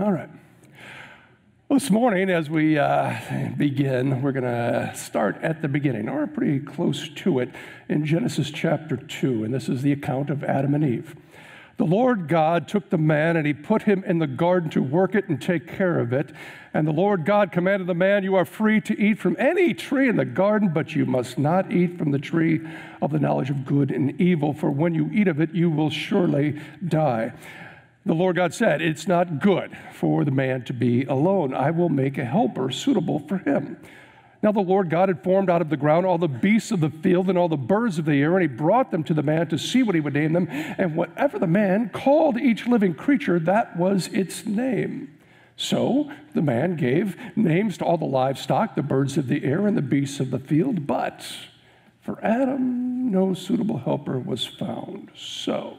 All right. Well, this morning, as we uh, begin, we're going to start at the beginning, or pretty close to it, in Genesis chapter 2. And this is the account of Adam and Eve. The Lord God took the man and he put him in the garden to work it and take care of it. And the Lord God commanded the man, You are free to eat from any tree in the garden, but you must not eat from the tree of the knowledge of good and evil, for when you eat of it, you will surely die. The Lord God said, It's not good for the man to be alone. I will make a helper suitable for him. Now the Lord God had formed out of the ground all the beasts of the field and all the birds of the air, and he brought them to the man to see what he would name them. And whatever the man called each living creature, that was its name. So the man gave names to all the livestock, the birds of the air, and the beasts of the field. But for Adam, no suitable helper was found. So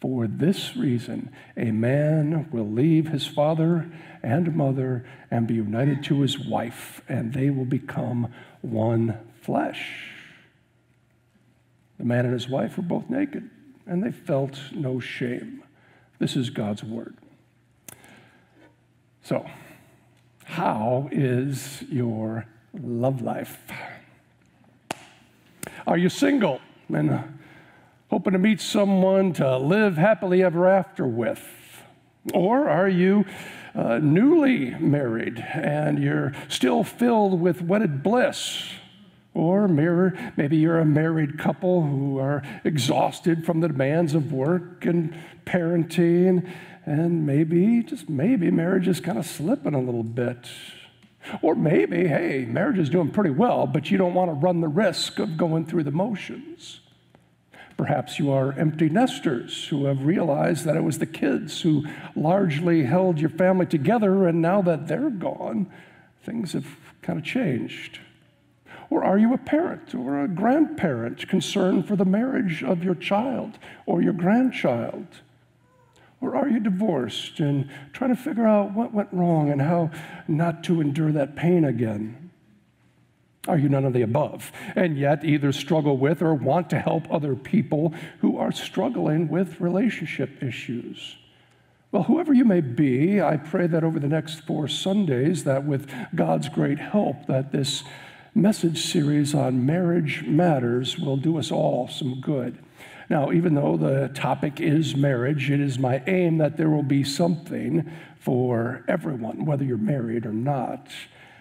For this reason, a man will leave his father and mother and be united to his wife, and they will become one flesh. The man and his wife were both naked, and they felt no shame. This is God's word. So, how is your love life? Are you single? And hoping to meet someone to live happily ever after with? Or are you uh, newly married and you're still filled with wedded bliss? Or maybe you're a married couple who are exhausted from the demands of work and parenting, and maybe, just maybe, marriage is kind of slipping a little bit. Or maybe, hey, marriage is doing pretty well, but you don't want to run the risk of going through the motions. Perhaps you are empty nesters who have realized that it was the kids who largely held your family together, and now that they're gone, things have kind of changed. Or are you a parent or a grandparent concerned for the marriage of your child or your grandchild? Or are you divorced and trying to figure out what went wrong and how not to endure that pain again? Are you none of the above? And yet either struggle with or want to help other people who are struggling with relationship issues. Well, whoever you may be, I pray that over the next four Sundays, that with God's great help, that this message series on marriage matters will do us all some good. Now, even though the topic is marriage, it is my aim that there will be something for everyone, whether you're married or not.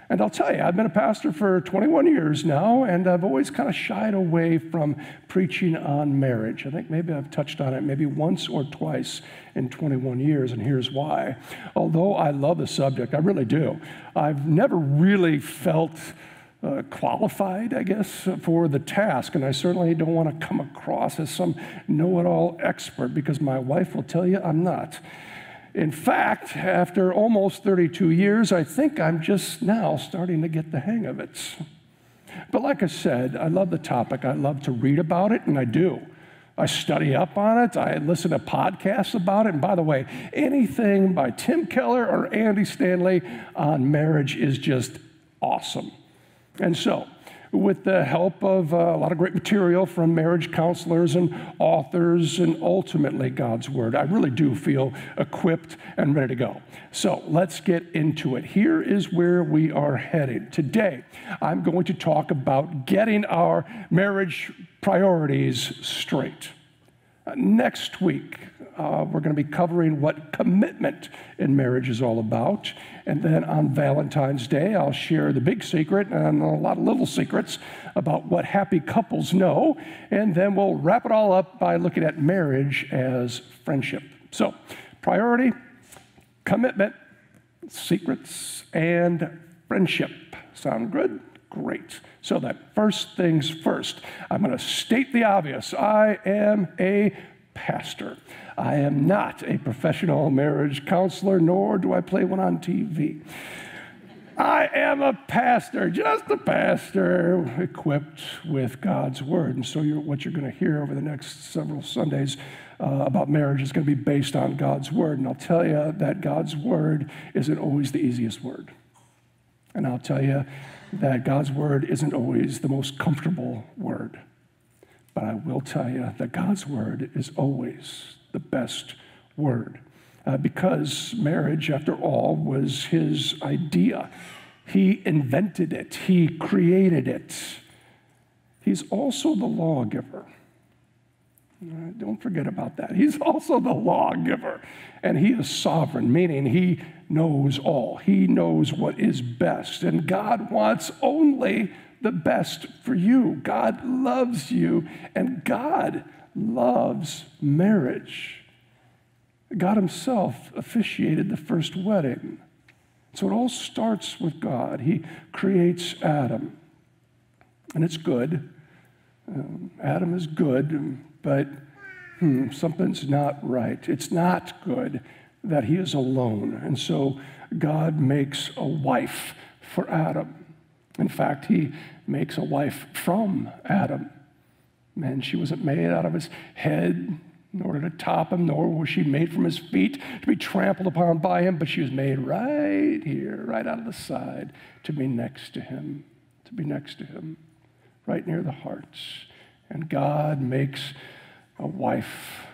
And I'll tell you, I've been a pastor for 21 years now, and I've always kind of shied away from preaching on marriage. I think maybe I've touched on it maybe once or twice in 21 years, and here's why. Although I love the subject, I really do, I've never really felt uh, qualified, I guess, for the task. And I certainly don't want to come across as some know it all expert because my wife will tell you I'm not. In fact, after almost 32 years, I think I'm just now starting to get the hang of it. But like I said, I love the topic. I love to read about it, and I do. I study up on it. I listen to podcasts about it. And by the way, anything by Tim Keller or Andy Stanley on marriage is just awesome. And so, with the help of uh, a lot of great material from marriage counselors and authors, and ultimately God's Word. I really do feel equipped and ready to go. So let's get into it. Here is where we are headed. Today, I'm going to talk about getting our marriage priorities straight. Uh, next week, uh, we're going to be covering what commitment in marriage is all about. And then on Valentine's Day, I'll share the big secret and a lot of little secrets about what happy couples know. And then we'll wrap it all up by looking at marriage as friendship. So, priority, commitment, secrets, and friendship. Sound good? Great. So, that first things first, I'm going to state the obvious. I am a pastor. I am not a professional marriage counselor, nor do I play one on TV. I am a pastor, just a pastor, equipped with God's word. And so, you're, what you're going to hear over the next several Sundays uh, about marriage is going to be based on God's word. And I'll tell you that God's word isn't always the easiest word. And I'll tell you that God's word isn't always the most comfortable word. But I will tell you that God's word is always the best word uh, because marriage, after all, was his idea. He invented it, he created it. He's also the lawgiver. Uh, don't forget about that. He's also the lawgiver, and he is sovereign, meaning he knows all. He knows what is best, and God wants only the best for you. God loves you, and God loves marriage. God Himself officiated the first wedding. So it all starts with God. He creates Adam, and it's good. Um, Adam is good, but hmm, something's not right. It's not good that he is alone. And so God makes a wife for Adam. In fact, he makes a wife from Adam. And she wasn't made out of his head, order to top him, nor was she made from his feet to be trampled upon by him, but she was made right here, right out of the side, to be next to him, to be next to him, right near the hearts. And God makes a wife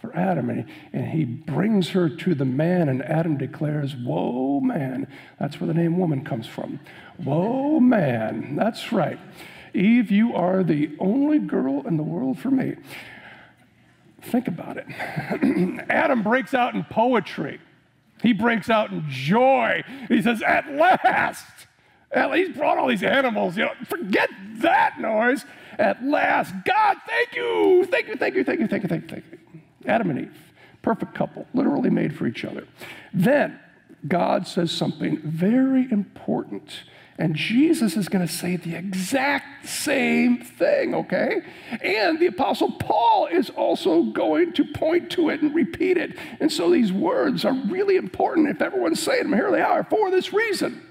for Adam, and he, and he brings her to the man, and Adam declares, Whoa, man. That's where the name woman comes from. Whoa, man. That's right. Eve, you are the only girl in the world for me. Think about it. Adam breaks out in poetry. He breaks out in joy. He says, At last, at least brought all these animals. You know, forget that noise. At last, God, thank you, thank you, thank you, thank you, thank you, thank you, thank you. Adam and Eve, perfect couple, literally made for each other. Then God says something very important and Jesus is going to say the exact same thing, okay? And the Apostle Paul is also going to point to it and repeat it. And so these words are really important. If everyone's saying them, here they are for this reason.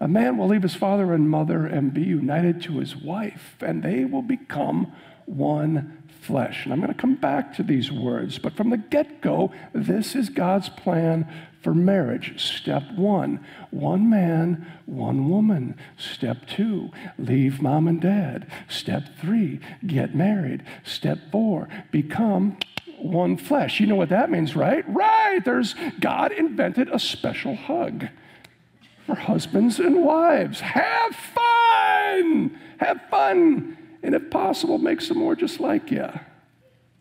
A man will leave his father and mother and be united to his wife, and they will become one flesh. And I'm going to come back to these words, but from the get go, this is God's plan for marriage. Step one, one man, one woman. Step two, leave mom and dad. Step three, get married. Step four, become one flesh. You know what that means, right? Right. There's God invented a special hug for husbands and wives. Have fun. Have fun and if possible, make some more just like you.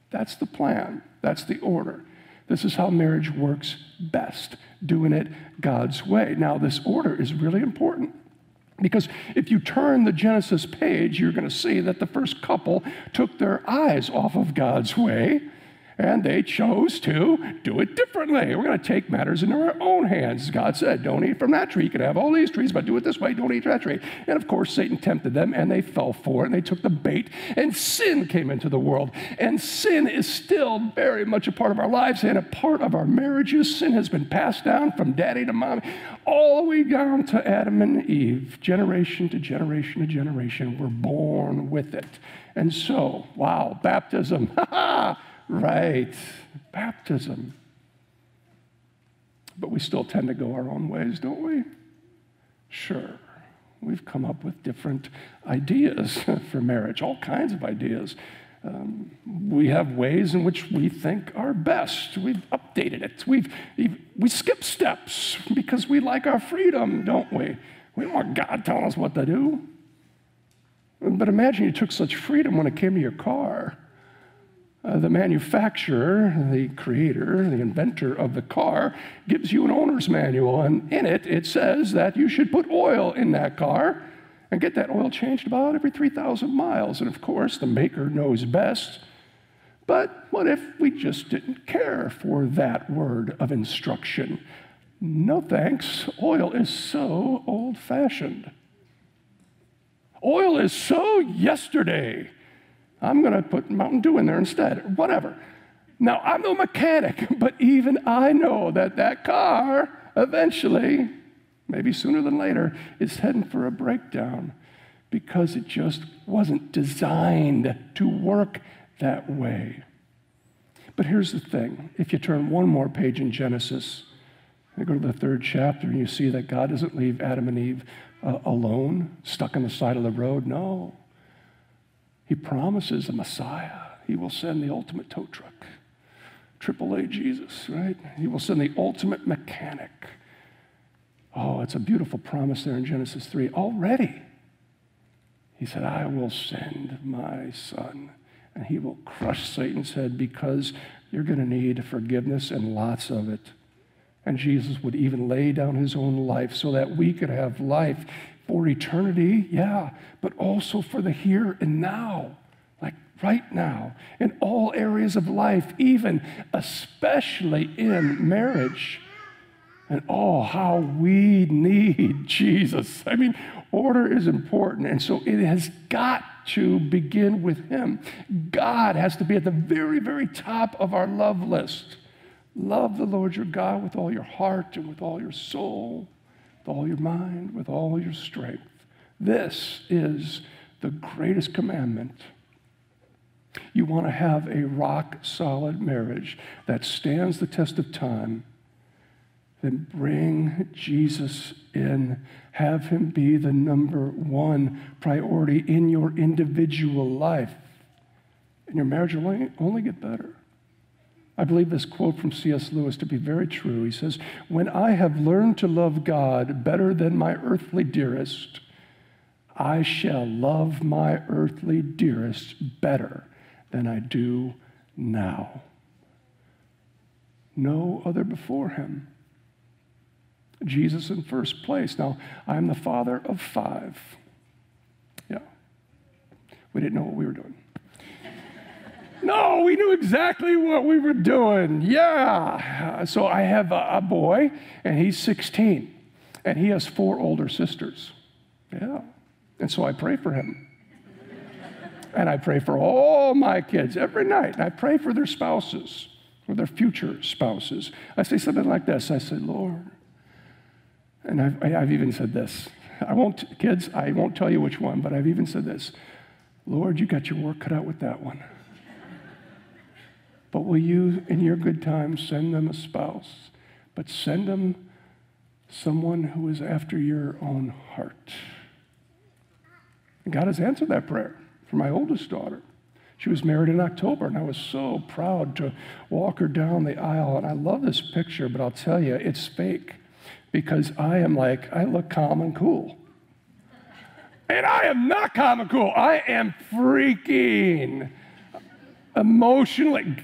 That's the plan, that's the order. This is how marriage works best, doing it God's way. Now, this order is really important. Because if you turn the Genesis page, you're going to see that the first couple took their eyes off of God's way and they chose to do it differently. We're going to take matters into our own hands. God said, Don't eat from that tree. You can have all these trees, but do it this way. Don't eat that tree. And of course, Satan tempted them, and they fell for it, and they took the bait, and sin came into the world. And sin is still very much a part of our lives and a part of our marriages. Sin has been passed down from daddy to mommy, all the way down to Adam and Eve, generation to generation to generation. We're born with it. And so, wow, baptism. Ha ha! Right, baptism. But we still tend to go our own ways, don't we? Sure. We've come up with different ideas for marriage, all kinds of ideas. Um, we have ways in which we think are best. We've updated it. We've, we skip steps because we like our freedom, don't we? We don't want God telling us what to do. But imagine you took such freedom when it came to your car. Uh, the manufacturer, the creator, the inventor of the car gives you an owner's manual, and in it, it says that you should put oil in that car and get that oil changed about every 3,000 miles. And of course, the maker knows best. But what if we just didn't care for that word of instruction? No thanks. Oil is so old fashioned. Oil is so yesterday. I'm going to put Mountain Dew in there instead, whatever. Now, I'm no mechanic, but even I know that that car eventually, maybe sooner than later, is heading for a breakdown because it just wasn't designed to work that way. But here's the thing if you turn one more page in Genesis, and go to the third chapter, and you see that God doesn't leave Adam and Eve uh, alone, stuck on the side of the road. No. He promises a Messiah. He will send the ultimate tow truck. AAA Jesus, right? He will send the ultimate mechanic. Oh, it's a beautiful promise there in Genesis 3. Already, he said, I will send my son, and he will crush Satan's head because you're going to need forgiveness and lots of it. And Jesus would even lay down his own life so that we could have life for eternity, yeah, but also for the here and now, like right now, in all areas of life, even especially in marriage. And oh, how we need Jesus. I mean, order is important. And so it has got to begin with Him. God has to be at the very, very top of our love list. Love the Lord your God with all your heart and with all your soul all your mind, with all your strength. This is the greatest commandment. You want to have a rock solid marriage that stands the test of time, then bring Jesus in. Have him be the number one priority in your individual life. And your marriage will only, get better. I believe this quote from C.S. Lewis to be very true. He says, When I have learned to love God better than my earthly dearest, I shall love my earthly dearest better than I do now. No other before him. Jesus in first place. Now, I'm the father of five. Yeah. We didn't know what we were doing. No, we knew exactly what we were doing. Yeah. So I have a, boy, and he's 16, and he has four older sisters. Yeah. And so I pray for him. and I pray for all my kids every night. And I pray for their spouses, or their future spouses. I say something like this I say, Lord, and I've, I've even said this. I won't, kids, I won't tell you which one, but I've even said this. Lord, you got your work cut out with that one. But will you, in your good time, send them a spouse? But send them someone who is after your own heart. And God has answered that prayer for my oldest daughter. She was married in October, and I was so proud to walk her down the aisle. And I love this picture, but I'll tell you, it's fake because I am like, I look calm and cool. And I am not calm and cool. I am freaking emotionally.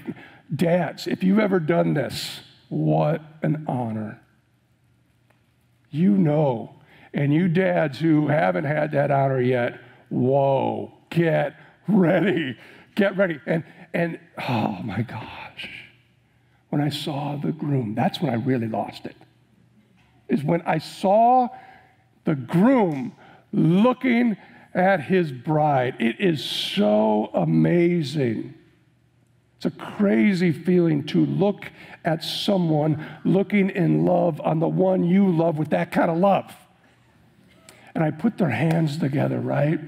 Dads, if you've ever done this, what an honor. You know. And you dads who haven't had that honor yet, whoa, get ready. Get ready. And and oh my gosh. When I saw the groom, that's when I really lost it. Is when I saw the groom looking at his bride. It is so amazing. It's a crazy feeling to look at someone looking in love on the one you love with that kind of love. And I put their hands together, right?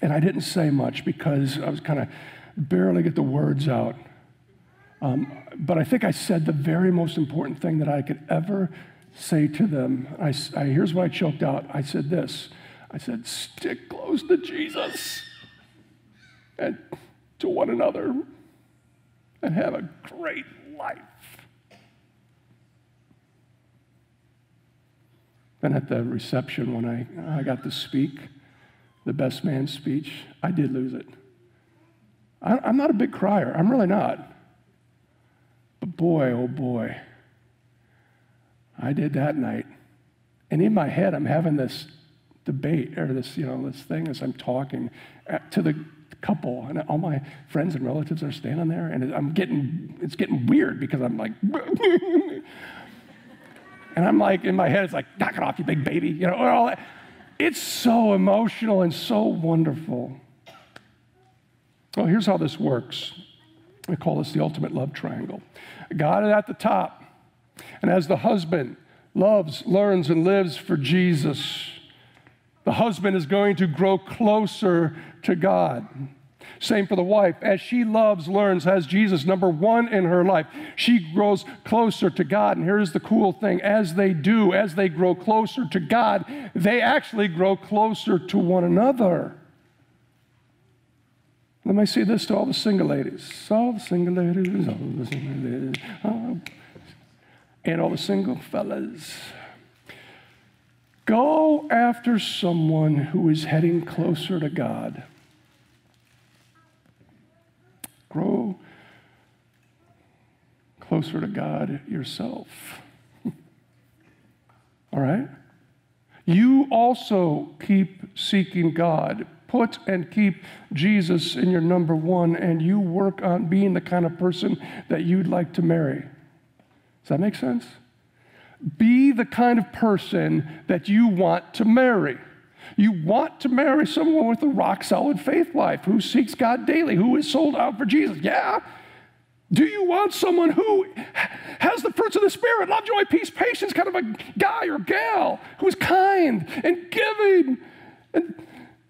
And I didn't say much because I was kind of barely get the words out. Um, but I think I said the very most important thing that I could ever say to them. I, I, here's what I choked out. I said this. I said, stick close to Jesus and to one another and have a great life. And at the reception, when I, I got to speak, the best man speech, I did lose it. I, I'm not a big crier, I'm really not. But boy, oh boy, I did that night. And in my head, I'm having this debate or this, you know, this thing as I'm talking uh, to the couple, and all my friends and relatives are standing there, and I'm getting, it's getting weird because I'm like, and I'm like, in my head, it's like, knock it off, you big baby, you know, all that. It's so emotional and so wonderful. Well, here's how this works. We call this the ultimate love triangle. God is at the top. And as the husband loves, learns, and lives for Jesus, the husband is going to grow closer to God. Same for the wife. As she loves, learns, has Jesus number one in her life, she grows closer to God. And here's the cool thing as they do, as they grow closer to God, they actually grow closer to one another. Let me say this to all the single ladies. All the single ladies, all the single ladies, and all the single fellas. Go after someone who is heading closer to God. Grow closer to God yourself. All right? You also keep seeking God. Put and keep Jesus in your number one, and you work on being the kind of person that you'd like to marry. Does that make sense? Be the kind of person that you want to marry. You want to marry someone with a rock solid faith life who seeks God daily, who is sold out for Jesus. Yeah. Do you want someone who has the fruits of the Spirit, love, joy, peace, patience, kind of a guy or gal who is kind and giving and,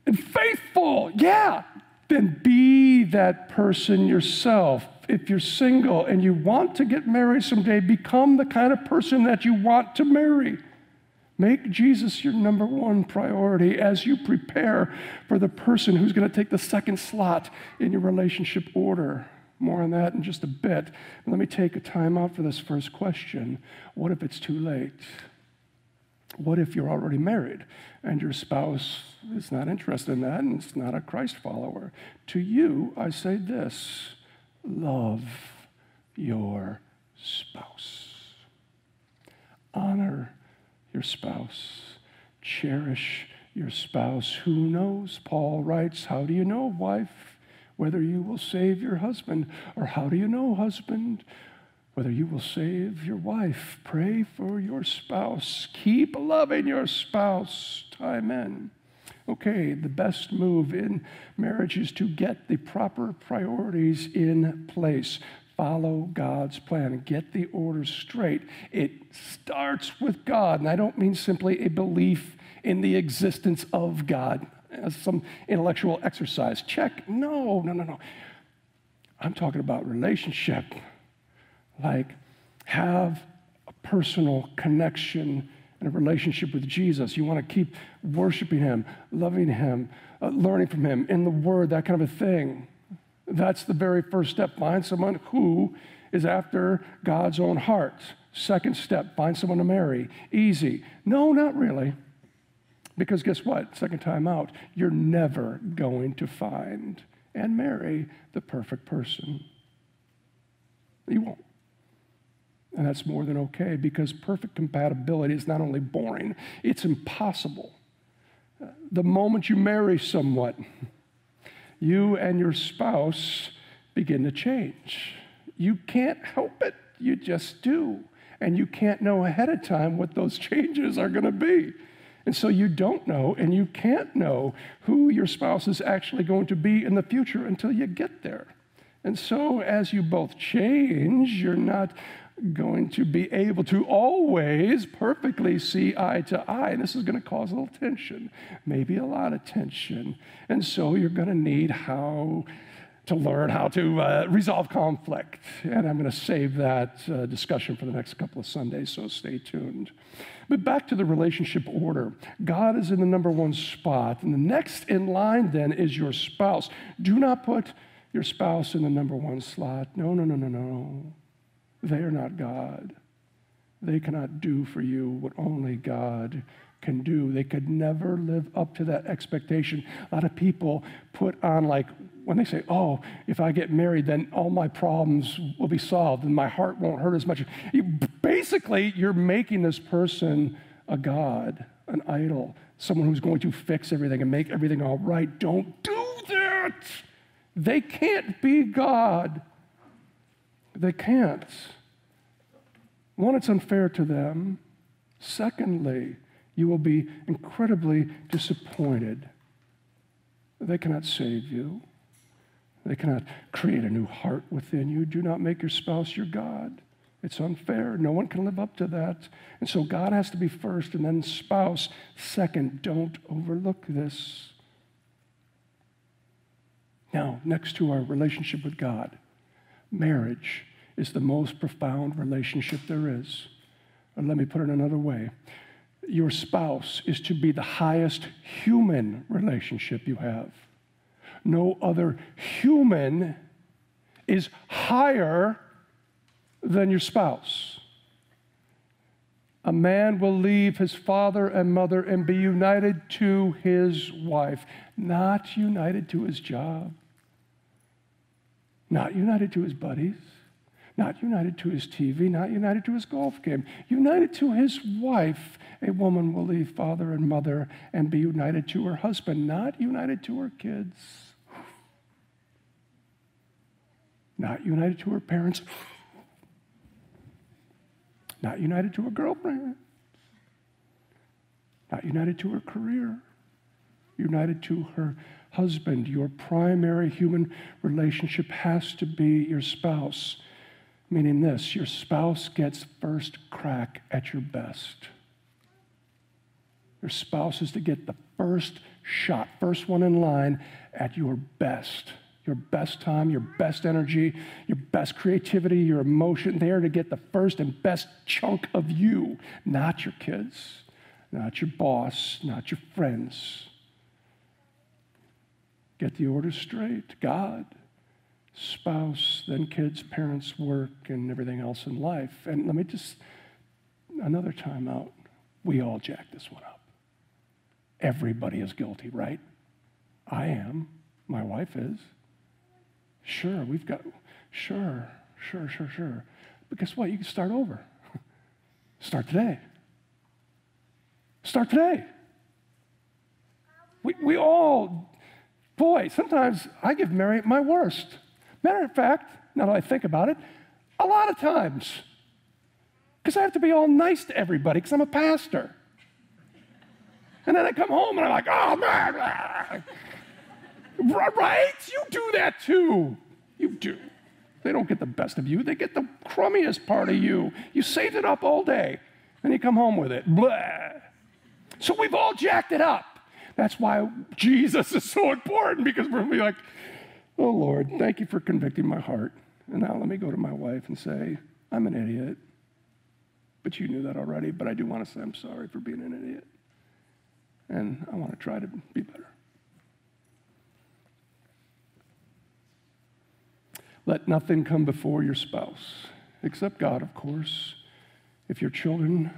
and faithful? Yeah. Then be that person yourself. If you're single and you want to get married someday, become the kind of person that you want to marry. Make Jesus your number one priority as you prepare for the person who's going to take the second slot in your relationship order. More on that in just a bit. Let me take a time out for this first question. What if it's too late? What if you're already married and your spouse is not interested in that and it's not a Christ follower? To you, I say this love your spouse. Honor your spouse. Cherish your spouse. Who knows? Paul writes, How do you know, wife, whether you will save your husband? Or how do you know, husband, whether you will save your wife? Pray for your spouse. Keep loving your spouse. Time in. Okay, the best move in marriage is to get the proper priorities in place follow God's plan and get the order straight. It starts with God. And I don't mean simply a belief in the existence of God as some intellectual exercise. Check. No, no, no, no. I'm talking about relationship. Like, have a personal connection and a relationship with Jesus. You want to keep worshiping Him, loving Him, uh, learning from Him in the Word, that kind of a thing. That's the very first step. Find someone who is after God's own heart. Second step, find someone to marry. Easy. No, not really. Because guess what? Second time out, you're never going to find and marry the perfect person. You won't. And that's more than okay because perfect compatibility is not only boring, it's impossible. The moment you marry someone, you and your spouse begin to change. You can't help it, you just do. And you can't know ahead of time what those changes are going to be. And so you don't know and you can't know who your spouse is actually going to be in the future until you get there. And so as you both change, you're not going to be able to always perfectly see eye to eye. And this is going to cause a little tension, maybe a lot of tension. And so you're going to need how to learn how to uh, resolve conflict. And I'm going to save that uh, discussion for the next couple of Sundays, so stay tuned. But back to the relationship order. God is in the number one spot. And the next in line then is your spouse. Do not put your spouse in the number one slot. No, no, no, no, no. They are not God. They cannot do for you what only God can do. They could never live up to that expectation. A lot of people put on, like, when they say, Oh, if I get married, then all my problems will be solved and my heart won't hurt as much. Basically, you're making this person a God, an idol, someone who's going to fix everything and make everything all right. Don't do that. They can't be God. They can't. One, it's unfair to them. Secondly, you will be incredibly disappointed. They cannot save you. They cannot create a new heart within you. Do not make your spouse your God. It's unfair. No one can live up to that. And so God has to be first and then spouse second. Don't overlook this. Now, next to our relationship with God, marriage is the most profound relationship there is. And let me put it another way your spouse is to be the highest human relationship you have. No other human is higher than your spouse. A man will leave his father and mother and be united to his wife, not united to his job, not united to his buddies. Not united to his TV, not united to his golf game, united to his wife. A woman will leave father and mother and be united to her husband, not united to her kids, not united to her parents, not united to her girlfriend, not united to her career, united to her husband. Your primary human relationship has to be your spouse. Meaning this your spouse gets first crack at your best. Your spouse is to get the first shot, first one in line at your best. Your best time, your best energy, your best creativity, your emotion. They are to get the first and best chunk of you, not your kids, not your boss, not your friends. Get the order straight. God spouse, then kids, parents, work, and everything else in life. And let me just, another time out, we all jack this one up. Everybody is guilty, right? I am. My wife is. Sure, we've got, sure, sure, sure, sure. But guess what? You can start over. start today. Start today. We, we all, boy, sometimes I give Mary my worst. Matter of fact, now that I think about it, a lot of times, because I have to be all nice to everybody because I'm a pastor. And then I come home and I'm like, oh man, right? You do that too. You do. They don't get the best of you, they get the crummiest part of you. You saved it up all day, and you come home with it. Blah. So we've all jacked it up. That's why Jesus is so important because we're gonna be like, Oh Lord, thank you for convicting my heart. And now let me go to my wife and say, I'm an idiot. But you knew that already, but I do want to say I'm sorry for being an idiot. And I want to try to be better. Let nothing come before your spouse, except God, of course. If your children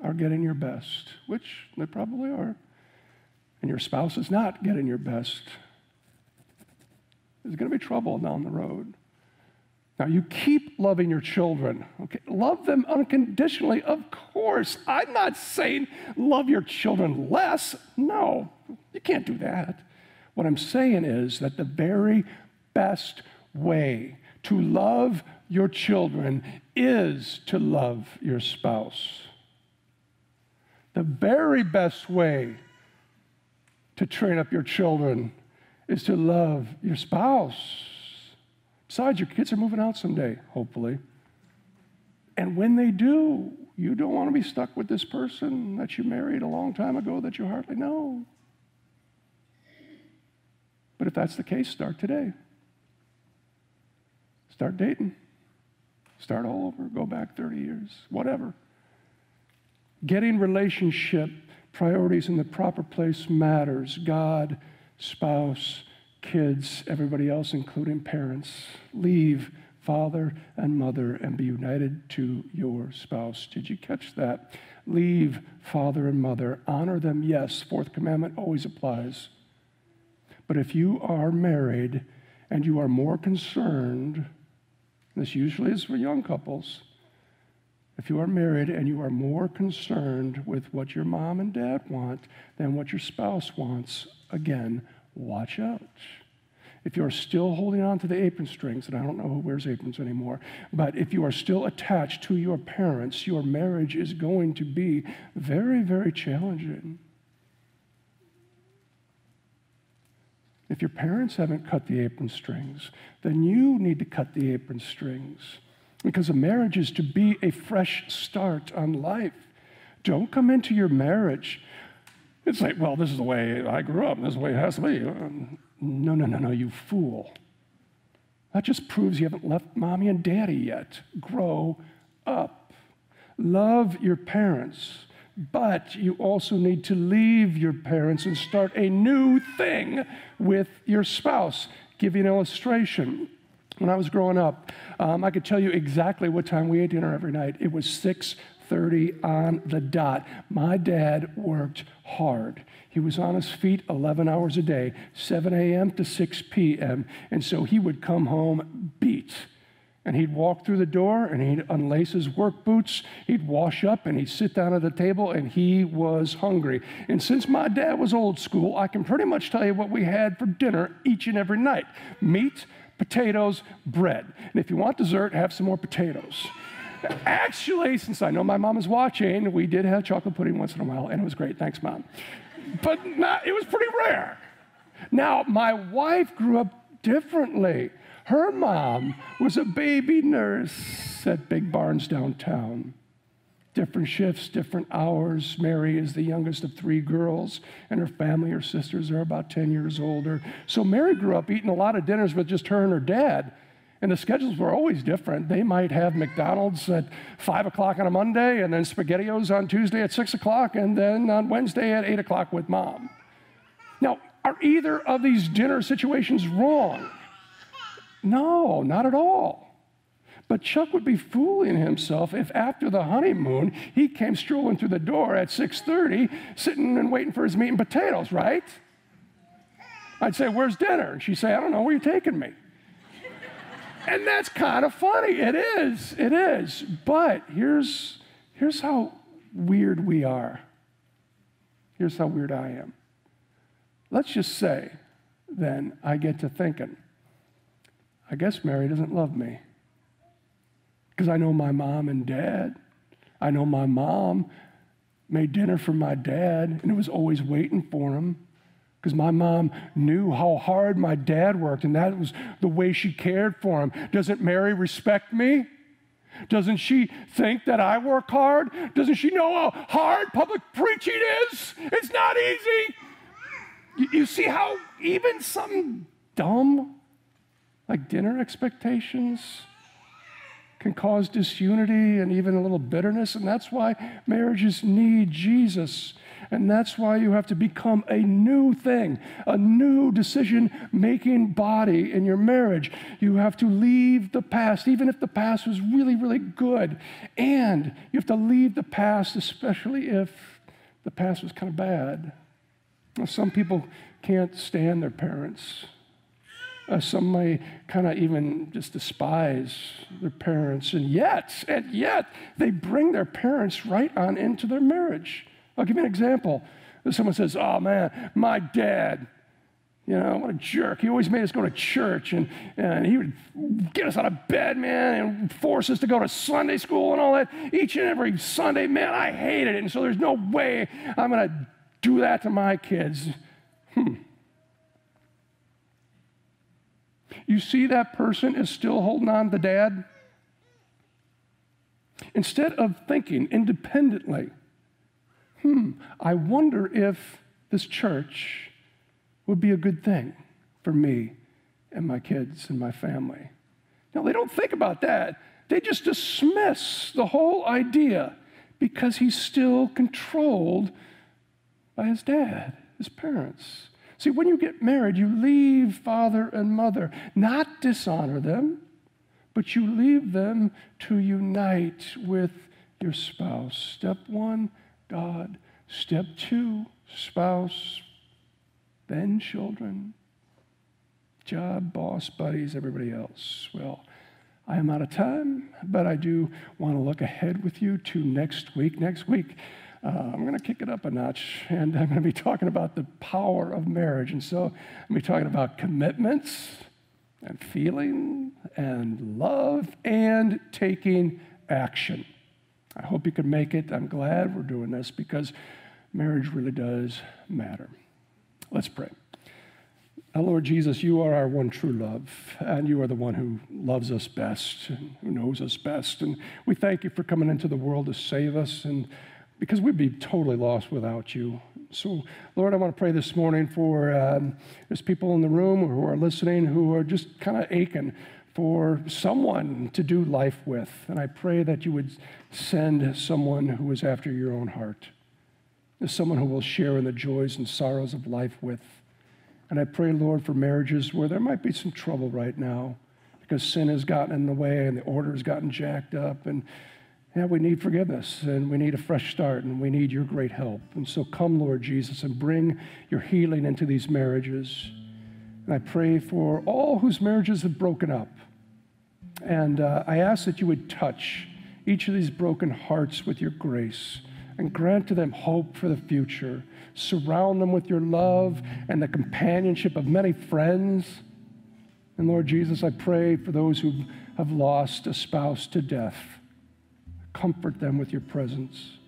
are getting your best, which they probably are, and your spouse is not getting your best, there's going to be trouble down the road. Now, you keep loving your children. Okay? Love them unconditionally, of course. I'm not saying love your children less. No, you can't do that. What I'm saying is that the very best way to love your children is to love your spouse. The very best way to train up your children is to love your spouse. Besides, your kids are moving out someday, hopefully. And when they do, you don't want to be stuck with this person that you married a long time ago that you hardly know. But if that's the case, start today. Start dating. Start all over. Go back 30 years. Whatever. Getting relationship priorities in the proper place matters. God spouse, kids, everybody else, including parents. Leave father and mother and be united to your spouse. Did you catch that? Leave father and mother. Honor them, yes. Fourth commandment always applies. But if you are married and you are more concerned, this usually is for young couples, if you are married and you are more concerned with what your mom and dad want than what your spouse wants, again, watch out. If you're still holding on to the apron strings, and I don't know who wears aprons anymore, but if you are still attached to your parents, your marriage is going to be very, very challenging. If your parents haven't cut the apron strings, then you need to cut the apron strings. Because a marriage is to be a fresh start on life. Don't come into your marriage. It's like, well, this is the way I grew up, this is the way it has to be. No, no, no, no, you fool. That just proves you haven't left mommy and daddy yet. Grow up. Love your parents, but you also need to leave your parents and start a new thing with your spouse. Give you an illustration. When I was growing up, um, I could tell you exactly what time we ate dinner every night. It was 6:30 on the dot. My dad worked hard. He was on his feet 11 hours a day, 7 a.m. to 6 p.m. And so he would come home beat. And he'd walk through the door and he'd unlace his work boots. He'd wash up and he'd sit down at the table and he was hungry. And since my dad was old school, I can pretty much tell you what we had for dinner each and every night meat, potatoes, bread. And if you want dessert, have some more potatoes. Actually, since I know my mom is watching, we did have chocolate pudding once in a while, and it was great. Thanks, mom but not, it was pretty rare. Now, my wife grew up differently. Her mom was a baby nurse at Big Barns downtown. Different shifts, different hours. Mary is the youngest of three girls, and her family, her sisters, are about 10 years older. So Mary grew up eating a lot of dinners with just her and her dad. And the schedules were always different. They might have McDonald's at 5 o'clock on a Monday, and then SpaghettiOs on Tuesday at 6 o'clock, and then on Wednesday at 8 o'clock with mom. Now, are either of these dinner situations wrong? No, not at all. But Chuck would be fooling himself if after the honeymoon he came strolling through the door at 6:30 sitting and waiting for his meat and potatoes, right? I'd say, "Where's dinner?" And she'd say, "I don't know, where you taking me?" And that's kind of funny. It is. It is. But here's, here's how weird we are. Here's how weird I am. Let's just say, then, I get to thinking, I guess Mary doesn't love me. Because I know my mom and dad. I know my mom made dinner for my dad, and it was always waiting for him because my mom knew how hard my dad worked, and that was the way she cared for him. Doesn't Mary respect me? Doesn't she think that I work hard? Doesn't she know how hard public preaching is? It's not easy. You, see how even something dumb like dinner expectations can cause disunity and even a little bitterness, and that's why marriages need Jesus and that's why you have to become a new thing, a new decision making body in your marriage. You have to leave the past, even if the past was really, really good. And you have to leave the past, especially if the past was kind of bad. Some people can't stand their parents. Uh, some may kind of even just despise their parents, and yet, and yet, they bring their parents right on into their marriage. I'll give you an example. Someone says, Oh man, my dad, you know, what a jerk. He always made us go to church and, and he would get us out of bed, man, and force us to go to Sunday school and all that each and every Sunday. Man, I hated it. And so there's no way I'm going to do that to my kids. Hmm. You see, that person is still holding on to dad? Instead of thinking independently, hmm, I wonder if this church would be a good thing for me and my kids and my family. Now, they don't think about that. They just dismiss the whole idea because he's still controlled by his dad, his parents. See, when you get married, you leave father and mother, not dishonor them, but you leave them to unite with your spouse. Step one God. Step two, spouse, then children, job, boss, buddies, everybody else. Well, I am out of time, but I do want to look ahead with you to next week. Next week, uh, I'm going to kick it up a notch, and I'm going to be talking about the power of marriage. And so I'm going to be talking about commitments and feeling and love and taking action. I hope you can make it. I'm glad we're doing this because marriage really does matter. Let's pray. Now, Lord Jesus, you are our one true love, and you are the one who loves us best and who knows us best. And we thank you for coming into the world to save us, and because we'd be totally lost without you. So, Lord, I want to pray this morning for um, there's people in the room who are listening who are just kind of aching for someone to do life with. And I pray that you would send someone who is after your own heart, someone who will share in the joys and sorrows of life with. And I pray, Lord, for marriages where there might be some trouble right now because sin has gotten in the way and the order has gotten jacked up. And yeah, we need forgiveness and we need a fresh start and we need your great help. And so come, Lord Jesus, and bring your healing into these marriages. And I pray for all whose marriages have broken up. And uh, I ask that you would touch each of these broken hearts with your grace and grant to them hope for the future. Surround them with your love and the companionship of many friends. And Lord Jesus, I pray for those who have lost a spouse to death. Comfort them with your presence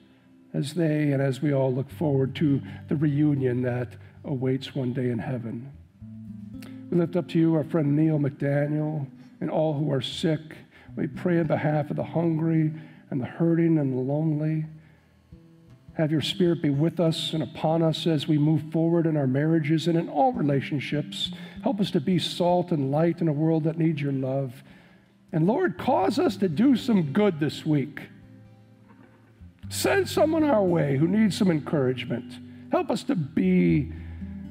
as they and as we all look forward to the reunion that awaits one day in heaven. We lift up to you our friend Neil McDaniel and all who are sick. We pray on behalf of the hungry and the hurting and the lonely. Have your spirit be with us and upon us as we move forward in our marriages and in all relationships. Help us to be salt and light in a world that needs your love. And Lord, cause us to do some good this week. Send someone our way who needs some encouragement. Help us to be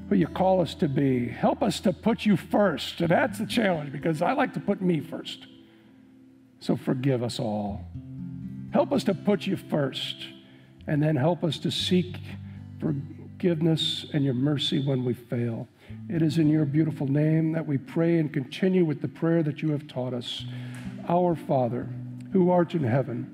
who you call us to be. Help us to put you first. And that's the challenge because I like to put me first. So forgive us all. Help us to put you first. And then help us to seek forgiveness and your mercy when we fail. It is in your beautiful name that we pray and continue with the prayer that you have taught us. Our Father, who art in heaven,